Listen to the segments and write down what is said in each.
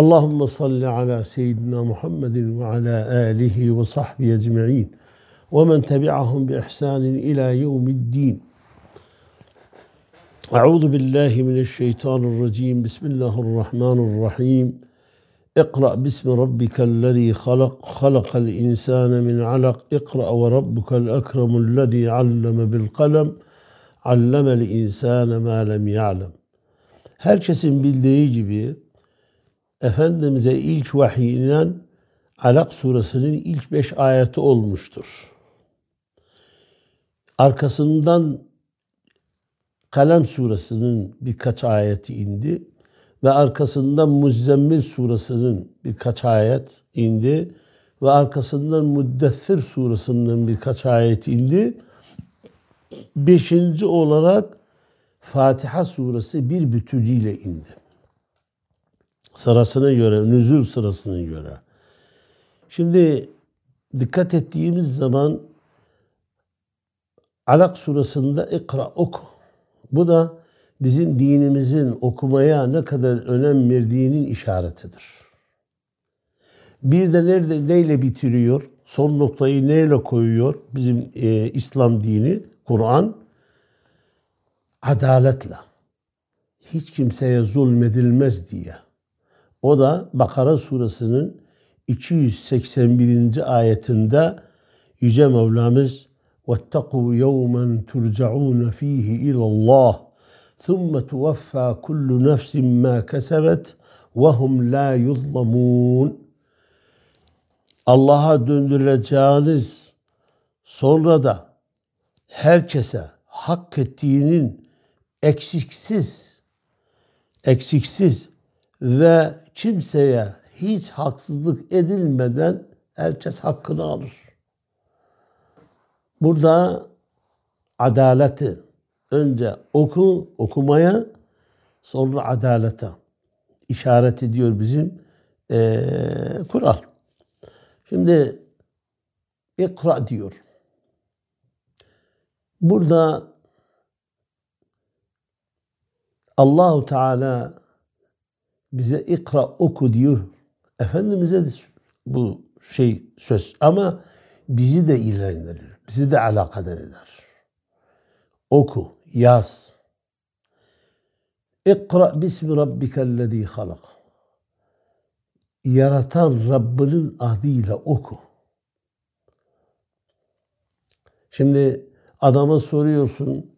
اللهم صل على سيدنا محمد وعلى آله وصحبه أجمعين ومن تبعهم بإحسان إلى يوم الدين. أعوذ بالله من الشيطان الرجيم. بسم الله الرحمن الرحيم. اقرأ باسم ربك الذي خلق خلق الإنسان من علق. اقرأ وربك الأكرم الذي علم بالقلم. علم الإنسان ما لم يعلم. Herkesin bildiği gibi Efendimiz'e ilk vahiy inen Alak suresinin ilk beş ayeti olmuştur. Arkasından Kalem suresinin birkaç ayeti indi ve arkasından Muzzemmil suresinin birkaç ayet indi ve arkasından Muddessir suresinin birkaç ayet indi. Beşinci olarak Fatiha suresi bir bütünüyle indi sırasına göre, nüzul sırasına göre. Şimdi dikkat ettiğimiz zaman Alak surasında ikra oku. Bu da bizim dinimizin okumaya ne kadar önem verdiğinin işaretidir. Bir de nerede neyle bitiriyor? Son noktayı neyle koyuyor? Bizim e, İslam dini, Kur'an adaletle. Hiç kimseye zulmedilmez diye. O da Bakara suresinin 281. ayetinde Yüce Mevlamız وَاتَّقُوا يَوْمًا تُرْجَعُونَ ف۪يهِ اِلَى اللّٰهِ ثُمَّ تُوَفَّى كُلُّ نَفْسٍ مَا كَسَبَتْ وَهُمْ لَا يُظْلَمُونَ Allah'a döndürüleceğiniz sonra da herkese hak ettiğinin eksiksiz eksiksiz ve kimseye hiç haksızlık edilmeden herkes hakkını alır. Burada adaleti önce oku, okumaya sonra adalete işaret ediyor bizim e, Kur'an. Şimdi ikra diyor. Burada Allahu Teala bize ikra oku diyor. Efendimiz'e de bu şey söz ama bizi de ilgilendirir. Bizi de alakadar eder. Oku, yaz. İkra bismi rabbikellezî halak. Yaratan Rabbinin adıyla oku. Şimdi adama soruyorsun,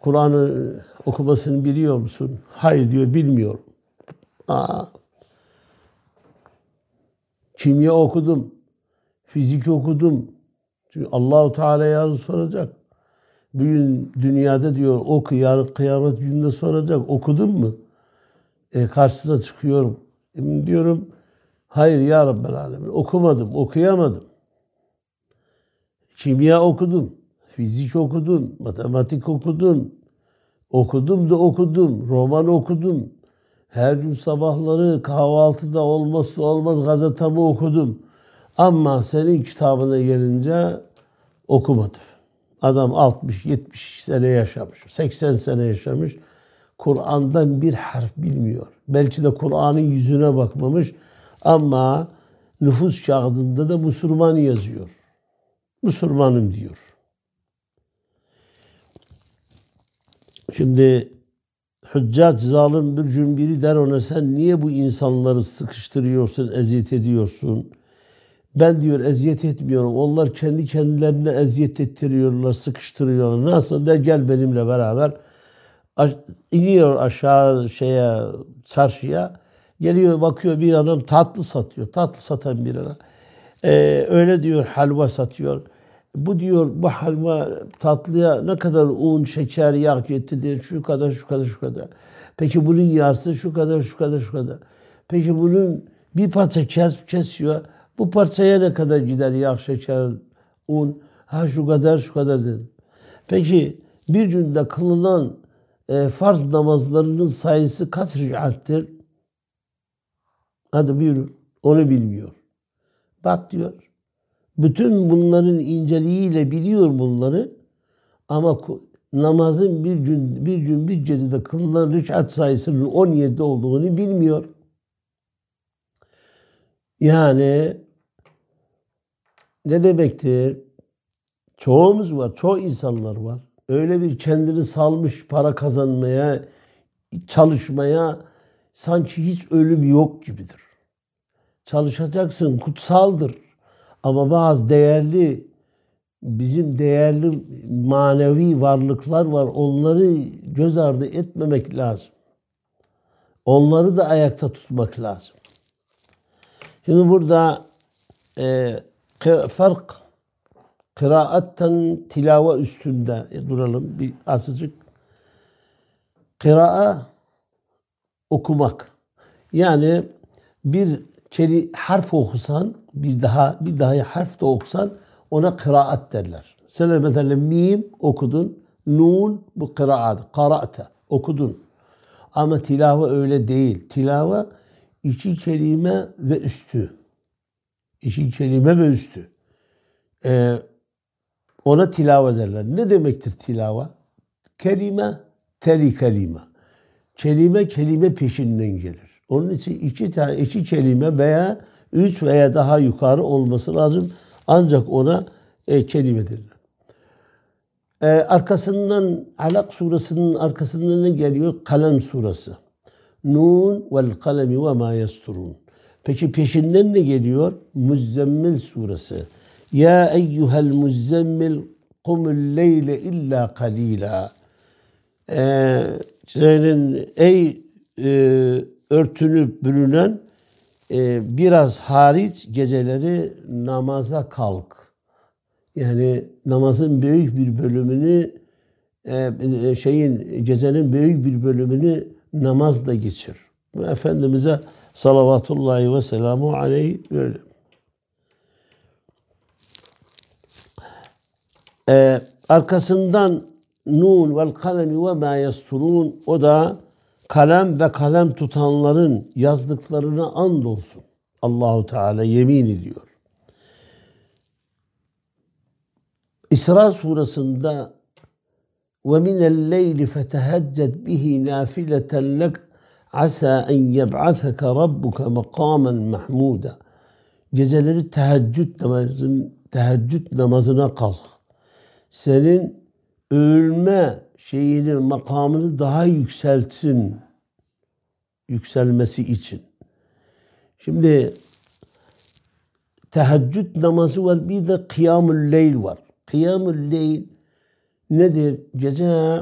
Kur'an'ı okumasını biliyor musun? Hayır diyor, bilmiyorum. Aa. Kimya okudum. Fizik okudum. Çünkü Allahu Teala yarın soracak. Bugün dünyada diyor oku yarın kıyamet gününde soracak. Okudun mu? E, karşısına çıkıyorum. E, diyorum hayır ya Rabbel Alemin okumadım, okuyamadım. Kimya okudum, fizik okudum, matematik okudum. Okudum da okudum, roman okudum, her gün sabahları kahvaltıda olmazsa olmaz gazetamı okudum. Ama senin kitabına gelince okumadım. Adam 60-70 sene yaşamış, 80 sene yaşamış. Kur'an'dan bir harf bilmiyor. Belki de Kur'an'ın yüzüne bakmamış ama nüfus kağıdında da Müslüman yazıyor. Müslümanım diyor. Şimdi Hüccac zalim bir gün biri der ona sen niye bu insanları sıkıştırıyorsun, eziyet ediyorsun? Ben diyor eziyet etmiyorum. Onlar kendi kendilerine eziyet ettiriyorlar, sıkıştırıyorlar. Nasıl der gel benimle beraber. iniyor aşağı şeye çarşıya. Geliyor bakıyor bir adam tatlı satıyor. Tatlı satan bir adam. Ee, öyle diyor halva satıyor. Bu diyor bu halva tatlıya ne kadar un, şeker, yağ getirir şu kadar şu kadar şu kadar. Peki bunun yağsı şu kadar şu kadar şu kadar. Peki bunun bir parça kes, kesiyor. Bu parçaya ne kadar gider yağ, şeker, un? Ha şu kadar şu kadar dedim. Peki bir günde kılınan e, farz namazlarının sayısı kaç ricattir? Hadi buyurun. Onu bilmiyor. Bak diyor. Bütün bunların inceliğiyle biliyor bunları ama namazın bir gün bir gün bir gecede kılınan rükat sayısının 17 olduğunu bilmiyor. Yani ne demektir? Çoğumuz var, çoğu insanlar var. Öyle bir kendini salmış para kazanmaya, çalışmaya sanki hiç ölüm yok gibidir. Çalışacaksın, kutsaldır. Ama bazı değerli, bizim değerli manevi varlıklar var. Onları göz ardı etmemek lazım. Onları da ayakta tutmak lazım. Şimdi burada e, fark kıraatten tilave üstünde e, duralım bir azıcık. Kıraa okumak. Yani bir keli harf okusan bir daha bir daha harf de okusan ona kıraat derler. Sen mesela mim okudun, nun bu kıraat, kara'te okudun. Ama tilava öyle değil. Tilava iki kelime ve üstü. İki kelime ve üstü. Ee, ona tilava derler. Ne demektir tilava? Kelime, teli kelime. Kelime kelime peşinden gelir. Onun için iki tane iki kelime veya üç veya daha yukarı olması lazım. Ancak ona e, kelime derler. Ee, arkasından Alak suresinin arkasından ne geliyor? Kalem suresi. Nun vel kalemi ve ma yasturun. Peki peşinden ne geliyor? Muzzemmil suresi. Ya eyyuhel muzzemmil kumul leyle illa kalila. Ee, senin ey e, örtünüp bürünen e, biraz hariç geceleri namaza kalk. Yani namazın büyük bir bölümünü e, şeyin gecenin büyük bir bölümünü namazla geçir. Efendimiz'e salavatullahi ve selamu aleyh böyle. Ee, arkasından nun vel kalemi ve ma yasturun o da kalem ve kalem tutanların yazdıklarına and olsun. Allahu Teala yemin ediyor. İsra surasında ve minel leyli fetehecced bihi nafileten lek asa en yeb'atheke rabbuke makamen mahmuda. Geceleri teheccüd namazın teheccüd namazına kalk. Senin ölme şeyini, makamını daha yükseltsin. Yükselmesi için. Şimdi teheccüd namazı var bir de kıyamul leyl var. Kıyamul leyl nedir? Gece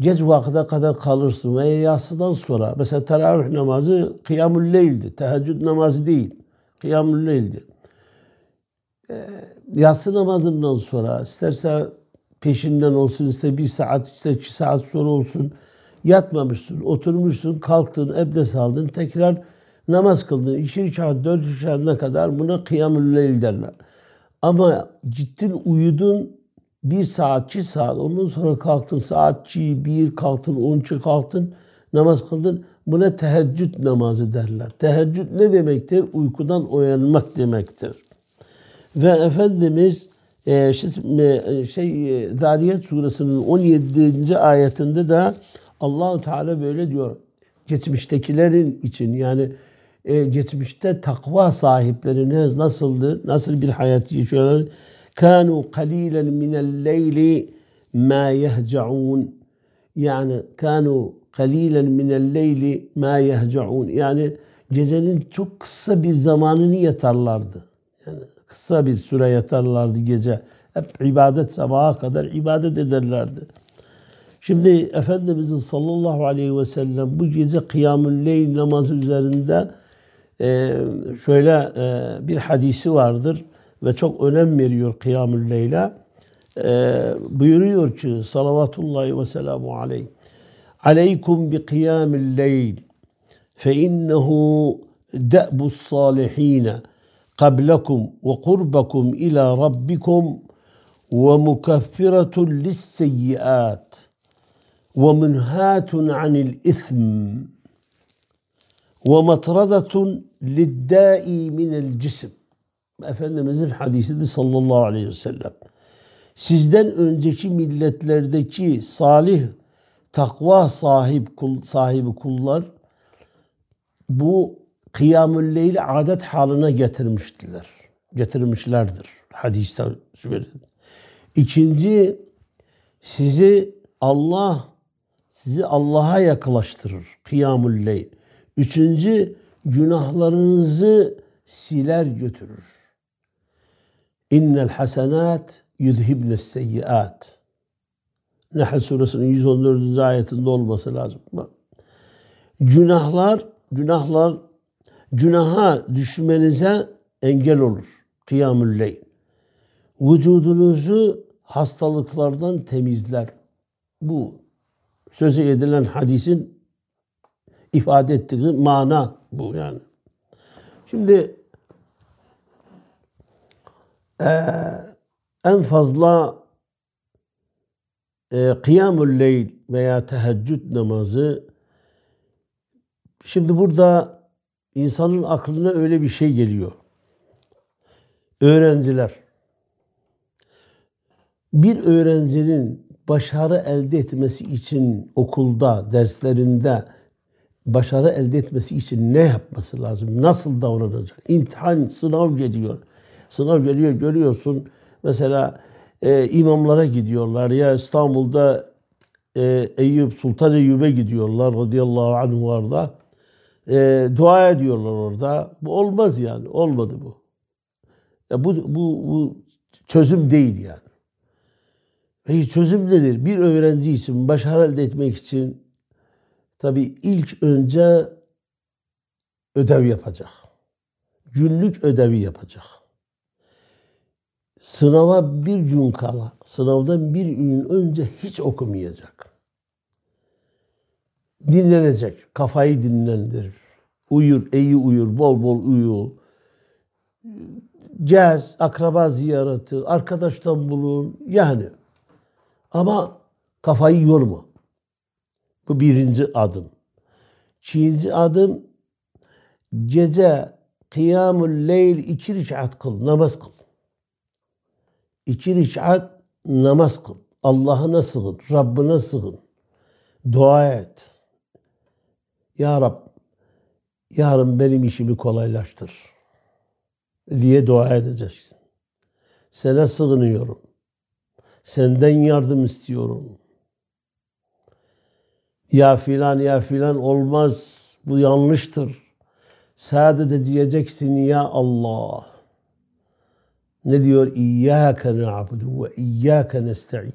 geç vakte kadar kalırsın veya yatsıdan sonra mesela teravih namazı kıyamul leyldi. Teheccüd namazı değil. Kıyamul leyldi. E, yatsı namazından sonra isterse peşinden olsun ister bir saat işte iki saat sonra olsun yatmamışsın, oturmuşsun, kalktın, ebdes aldın, tekrar namaz kıldın. İki rekat, dört rekatına kadar buna kıyamül leyl derler. Ama gittin uyudun bir saat, iki saat, ondan sonra kalktın saatçi, bir kalktın, onçu kalktın, namaz kıldın. Buna teheccüd namazı derler. Teheccüd ne demektir? Uykudan uyanmak demektir. Ve Efendimiz e, şey, şey e, Zariyat suresinin 17. ayetinde de Allahu Teala böyle diyor. Geçmiştekilerin için yani e, geçmişte takva sahipleri nasıldı? Nasıl bir hayat yaşıyorlar? Kanu qalilan minel leyli ma yehcaun. Yani kanu qalilan minel leyli ma yehcaun. Yani gecenin çok kısa bir zamanını yatarlardı. Yani kısa bir süre yatarlardı gece. Hep ibadet sabaha kadar ibadet ederlerdi. Şimdi Efendimizin sallallahu aleyhi ve sellem bu gece kıyamül leyl namazı üzerinde e, şöyle e, bir hadisi vardır ve çok önem veriyor kıyamül leyle. E, buyuruyor ki salavatullahi ve selamu aleyh. Aleykum bi kıyamil leyl fe innehu de'bus salihine rabbikum ve mukaffiratun lisseyyiat ve munhatun anil ithm ve matradatun liddai minel cisim. Efendimizin hadisidir sallallahu aleyhi ve sellem. Sizden önceki milletlerdeki salih takva sahip kul, sahibi kullar bu kıyamül leyli adet haline getirmiştiler. Getirmişlerdir. Hadiste söyledi. İkinci sizi Allah sizi Allah'a yaklaştırır. Kıyamül leyl. Üçüncü günahlarınızı siler götürür. İnnel hasenat yuzhibne seyyiat. Nahl suresinin 114. ayetinde olması lazım. Günahlar, günahlar, günaha düşmenize engel olur. Kıyamül leyl. Vücudunuzu hastalıklardan temizler. Bu sözü edilen hadisin ifade ettiği mana bu yani. Şimdi e, en fazla e, kıyamul leyl veya teheccüd namazı şimdi burada insanın aklına öyle bir şey geliyor. Öğrenciler bir öğrencinin başarı elde etmesi için okulda, derslerinde başarı elde etmesi için ne yapması lazım? Nasıl davranacak? İmtihan, sınav geliyor. Sınav geliyor, görüyorsun. Mesela e, imamlara gidiyorlar. Ya İstanbul'da e, Eyüp, Sultan Eyüp'e gidiyorlar radıyallahu anh orada. E, dua ediyorlar orada. Bu olmaz yani. Olmadı bu. Ya bu, bu, bu çözüm değil yani. Peki çözüm nedir? Bir öğrenci için başarı elde etmek için tabi ilk önce ödev yapacak. Günlük ödevi yapacak. Sınava bir gün kala, sınavdan bir gün önce hiç okumayacak. Dinlenecek, kafayı dinlendirir. Uyur, iyi uyur, bol bol uyur. Gez, akraba ziyareti, arkadaştan bulun. Yani ama kafayı yorma. Bu birinci adım. İkinci adım gece kıyamul leyl iki rekat kıl, namaz kıl. İki rekat namaz kıl. Allah'ına sığın, Rabbine sığın. Dua et. Ya Rab, yarın benim işimi kolaylaştır diye dua edeceksin. Sana sığınıyorum. Senden yardım istiyorum. Ya filan ya filan olmaz. Bu yanlıştır. Sadece diyeceksin ya Allah. Ne diyor? İyyâke na'budu ve iyyâke nesta'in.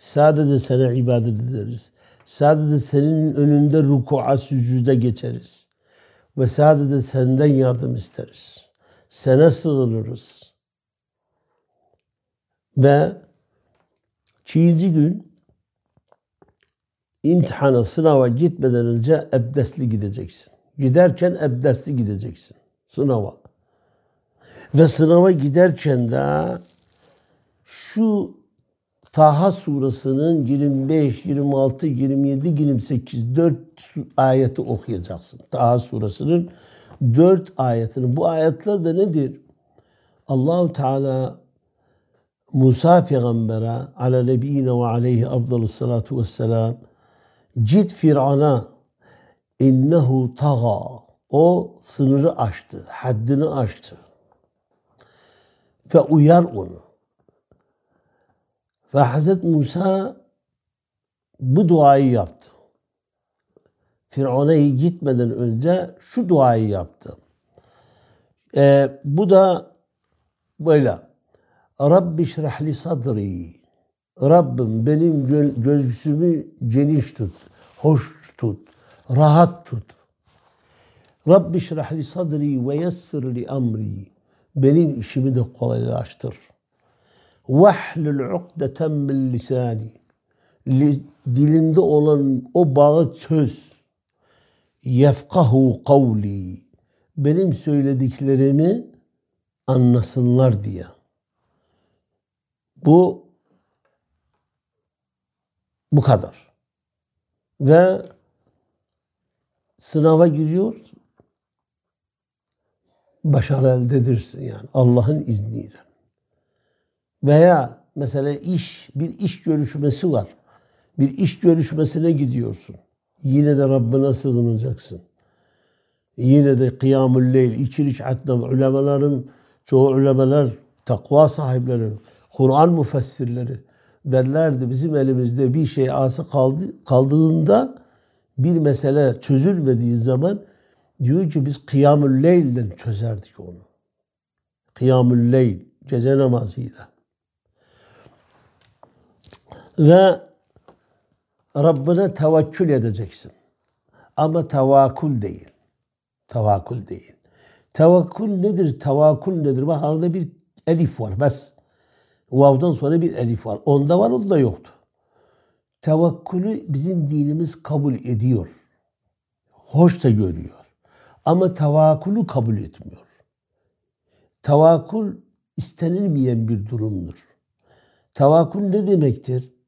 Sadece sana ibadet ederiz. Sadece senin önünde ruku'a, sücude geçeriz. Ve sadece senden yardım isteriz. Sana sığınırız. Ve İkinci gün imtihana, sınava gitmeden önce ebdestli gideceksin. Giderken ebdestli gideceksin sınava. Ve sınava giderken de şu Taha suresinin 25, 26, 27, 28 4 ayeti okuyacaksın. Taha suresinin 4 ayetini. Bu ayetler de nedir? Allahu Teala Musa peygambere ala nebiyine ve aleyhi afdalı salatu vesselam git Firavun'a innehu taga o sınırı aştı, haddini aştı. Ve uyar onu. Ve Hazreti Musa bu duayı yaptı. Firavun'a gitmeden önce şu duayı yaptı. Ee, bu da böyle. Rabbi şrahli sadri. Rabbim benim göğsümü geniş tut, hoş tut, rahat tut. Rabbi şrahli sadri ve yessir li amri. Benim işimi de kolaylaştır. Vahlul ukdeten min lisani. Dilimde olan o bağı çöz. Yefkahu kavli. Benim söylediklerimi anlasınlar diye. Bu bu kadar. Ve sınava giriyor. Başarı elde edirsin yani Allah'ın izniyle. Veya mesela iş, bir iş görüşmesi var. Bir iş görüşmesine gidiyorsun. Yine de Rabbine sığınacaksın. Yine de kıyamul leyl, içiriş hatta ulemaların, çoğu ulemalar, takva sahipleri, Kur'an müfessirleri derlerdi bizim elimizde bir şey ası kaldı, kaldığında bir mesele çözülmediği zaman diyor ki biz kıyamul leylden çözerdik onu. Kıyamul leyl, gece namazıyla. Ve Rabbine tevekkül edeceksin. Ama tevakul değil. Tevakul değil. Tevakkul nedir? Tevakkul nedir? Bak arada bir elif var. Bes. Vav'dan sonra bir elif var. Onda var, onda yoktu. Tevakkülü bizim dinimiz kabul ediyor. Hoş da görüyor. Ama tevakkülü kabul etmiyor. Tevakkül istenilmeyen bir durumdur. Tevakkül ne demektir?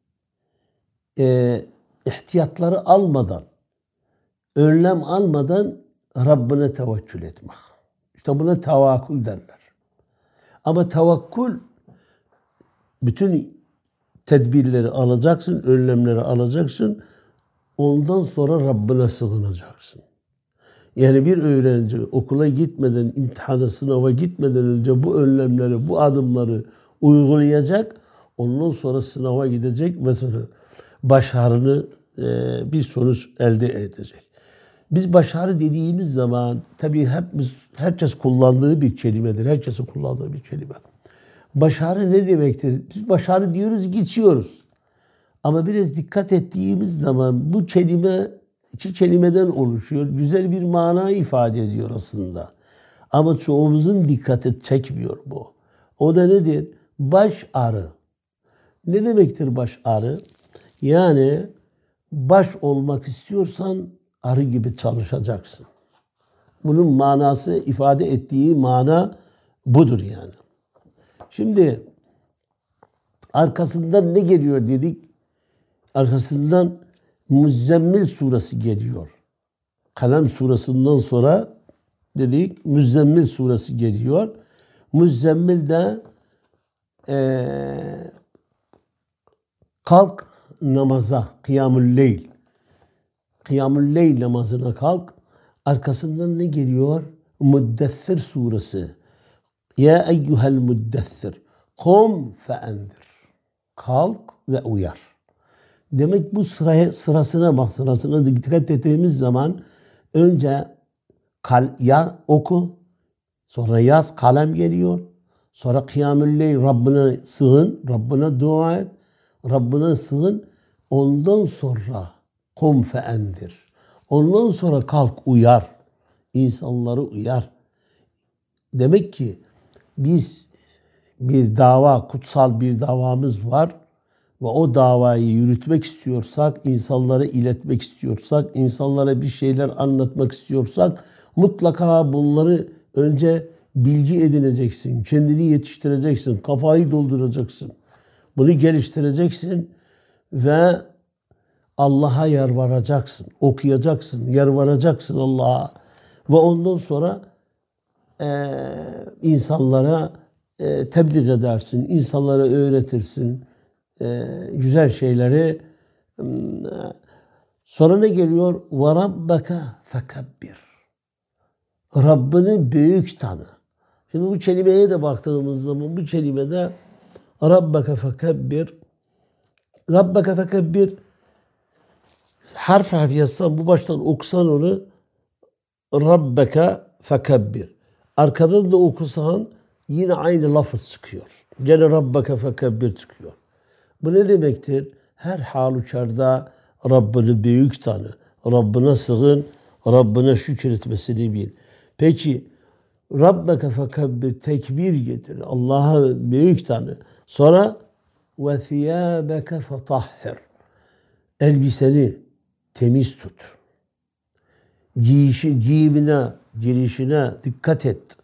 Ee, ihtiyatları almadan, önlem almadan Rabbine tevekkül etmek. İşte buna tevakkül derler. Ama tevakkül bütün tedbirleri alacaksın, önlemleri alacaksın. Ondan sonra Rabbine sığınacaksın. Yani bir öğrenci okula gitmeden, imtihana, sınava gitmeden önce bu önlemleri, bu adımları uygulayacak. Ondan sonra sınava gidecek ve sonra başarını e, bir sonuç elde edecek. Biz başarı dediğimiz zaman tabii hepimiz, herkes kullandığı bir kelimedir. Herkesin kullandığı bir kelime. Başarı ne demektir? Biz başarı diyoruz, geçiyoruz. Ama biraz dikkat ettiğimiz zaman bu kelime iki kelimeden oluşuyor. Güzel bir mana ifade ediyor aslında. Ama çoğumuzun dikkati çekmiyor bu. O da nedir? Baş arı. Ne demektir baş arı? Yani baş olmak istiyorsan arı gibi çalışacaksın. Bunun manası ifade ettiği mana budur yani. Şimdi arkasından ne geliyor dedik? Arkasından Müzzemmil suresi geliyor. Kalem surasından sonra dedik Müzzemmil suresi geliyor. Müzzemmil de ee, kalk namaza, kıyamul leyl. Kıyamul leyl namazına kalk. Arkasından ne geliyor? Müddessir suresi. Ya eyyuhel müddessir. Kum fe endir. Kalk ve uyar. Demek bu sıraya, sırasına bak sırasına dikkat ettiğimiz zaman önce kal, ya, oku, sonra yaz kalem geliyor. Sonra kıyamülleyl Rabbine sığın, Rabbine dua et, Rabbine sığın. Ondan sonra kum fe endir. Ondan sonra kalk uyar. İnsanları uyar. Demek ki biz bir dava, kutsal bir davamız var ve o davayı yürütmek istiyorsak, insanlara iletmek istiyorsak, insanlara bir şeyler anlatmak istiyorsak mutlaka bunları önce bilgi edineceksin, kendini yetiştireceksin, kafayı dolduracaksın. Bunu geliştireceksin ve Allah'a yer varacaksın, okuyacaksın, yer varacaksın Allah'a ve ondan sonra e, insanlara e, tebliğ edersin, insanlara öğretirsin e, güzel şeyleri. E, sonra ne geliyor? Ve rabbeke. Rabbini büyük tanı. Şimdi bu kelimeye de baktığımız zaman bu kelimede Rabbeke fekebbir Rabbeke fekebbir harf harf yazsan bu baştan okusan onu Rabbeke fekebbir. Arkadan da okusan yine aynı lafız çıkıyor. Gene Rabbeke fekebbir çıkıyor. Bu ne demektir? Her halükarda Rabbini büyük tanı. Rabbine sığın, Rabbine şükretmesini bil. Peki Rabbeke fekebbir tekbir getir. Allah'a büyük tanı. Sonra ve thiyâbeke fetahhir. Elbiseni temiz tut. Giyişi, giyimine, girişine dikkat et.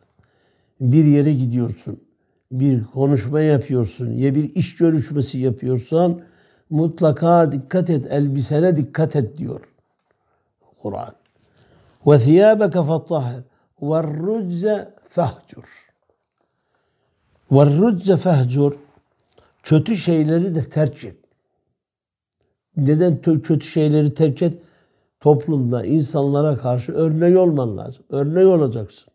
Bir yere gidiyorsun bir konuşma yapıyorsun ya bir iş görüşmesi yapıyorsan mutlaka dikkat et, elbisene dikkat et diyor Kur'an. Ve thiyâbeke fettahir ve rücze fehcur. Ve rücze fehcur kötü şeyleri de terk et. Neden kötü şeyleri terk et? toplumda insanlara karşı örnek olman lazım. Örnek olacaksın.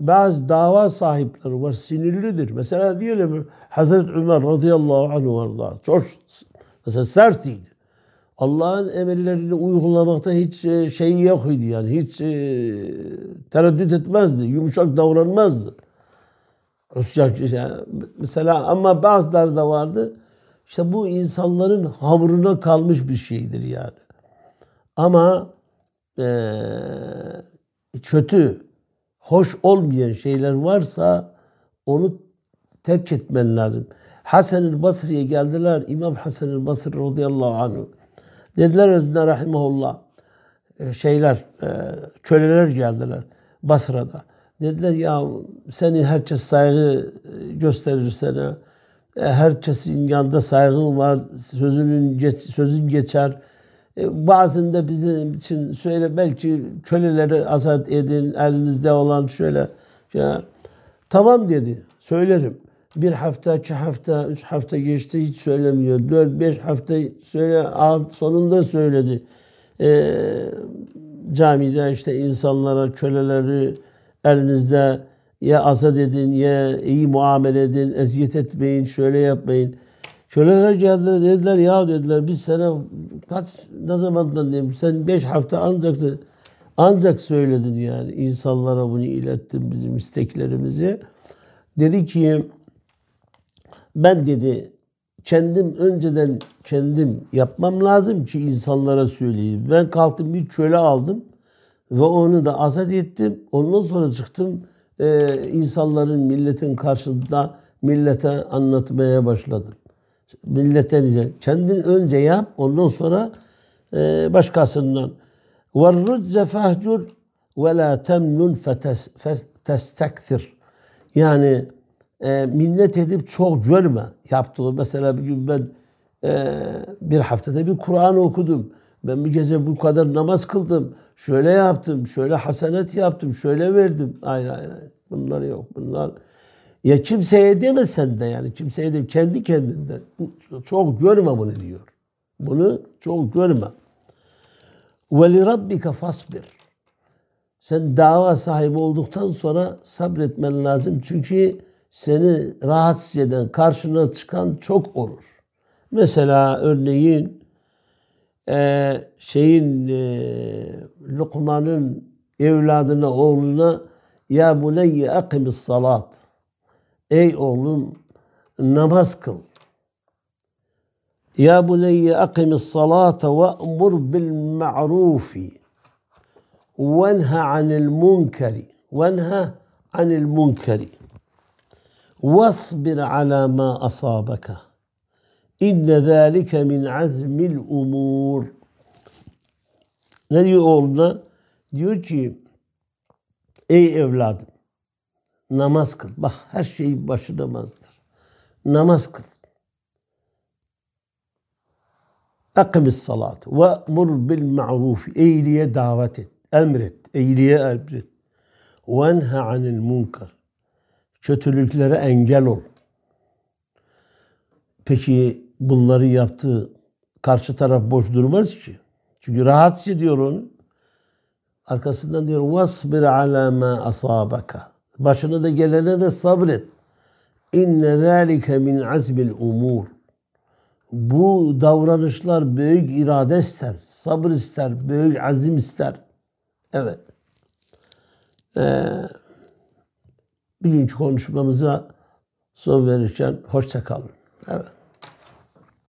Bazı dava sahipleri var sinirlidir. Mesela diyelim Hazreti Ömer radıyallahu anh var. Çok mesela sertiydi. Allah'ın emirlerini uygulamakta hiç e, şey yok idi yani. Hiç e, tereddüt etmezdi. Yumuşak davranmazdı. Rusya yani mesela ama bazıları da vardı. İşte bu insanların hamuruna kalmış bir şeydir yani. Ama e, kötü, hoş olmayan şeyler varsa onu terk etmen lazım. Hasan-ı Basri'ye geldiler. İmam Hasan-ı Basri radıyallahu anh. Dediler özüne rahimahullah şeyler, köleler geldiler Basra'da. Dediler ya seni herkes saygı gösterir sana. Herkesin yanında saygın var. Sözünün sözün geçer. Bazında bizim için söyle belki köleleri azat edin elinizde olan şöyle ya tamam dedi söylerim. Bir hafta, iki hafta, üç hafta geçti hiç söylemiyor. Dört, beş hafta söyle, sonunda söyledi. Ee, camide işte insanlara, köleleri elinizde ya azat edin, ya iyi muamele edin, eziyet etmeyin, şöyle yapmayın. Köleler geldiler dediler ya dediler biz sana kaç ne zamandan diyeyim sen beş hafta ancak ancak söyledin yani insanlara bunu ilettin bizim isteklerimizi. Dedi ki ben dedi kendim önceden kendim yapmam lazım ki insanlara söyleyeyim. Ben kalktım bir köle aldım ve onu da azat ettim. Ondan sonra çıktım e, insanların milletin karşısında millete anlatmaya başladım. Millete diyecek. Kendin önce yap ondan sonra e, başkasından. وَالرُّجَّ فَهْجُرْ وَلَا تَمْنُنْ فَتَسْتَكْثِرْ Yani e, minnet edip çok görme yaptığı. Mesela bir gün ben e, bir haftada bir Kur'an okudum. Ben bir gece bu kadar namaz kıldım. Şöyle yaptım, şöyle hasenet yaptım, şöyle verdim. Hayır hayır hayır. Bunlar yok. Bunlar ya kimseye demesen de yani kimseye de kendi kendinden. Çok görme bunu diyor. Bunu çok görme. Ve li rabbike fasbir. Sen dava sahibi olduktan sonra sabretmen lazım. Çünkü seni rahatsız eden, karşına çıkan çok olur. Mesela örneğin e, şeyin e, Lukman'ın evladına, oğluna ya buneyye akimis salat. Ey oğlum namaz kıl. Ya buneyye akimis salate ve emur bil ma'rufi ve enha anil munkeri ve enha anil munkeri. Vasbir ala ma asabaka. İnne zâlike min azmil umur. Ne diyor oğluna? Diyor ki ey evladım namaz kıl. Bak her şeyin başı namazdır. Namaz kıl. Akimis salat ve mur bil ma'ruf. Eğiliğe davet et. Emret. Eğiliğe emret. Ve enha anil munkar. Kötülüklere engel ol. Peki bunları yaptığı karşı taraf boş durmaz ki. Çünkü rahatsız ediyor onu. Arkasından diyor vasbir ala ma asabaka. Başına da gelene de sabret. İnne zâlike min azmil umur. Bu davranışlar büyük irade ister, sabır ister, büyük azim ister. Evet. Ee, bugünkü konuşmamıza son verirken hoşça kalın. Evet.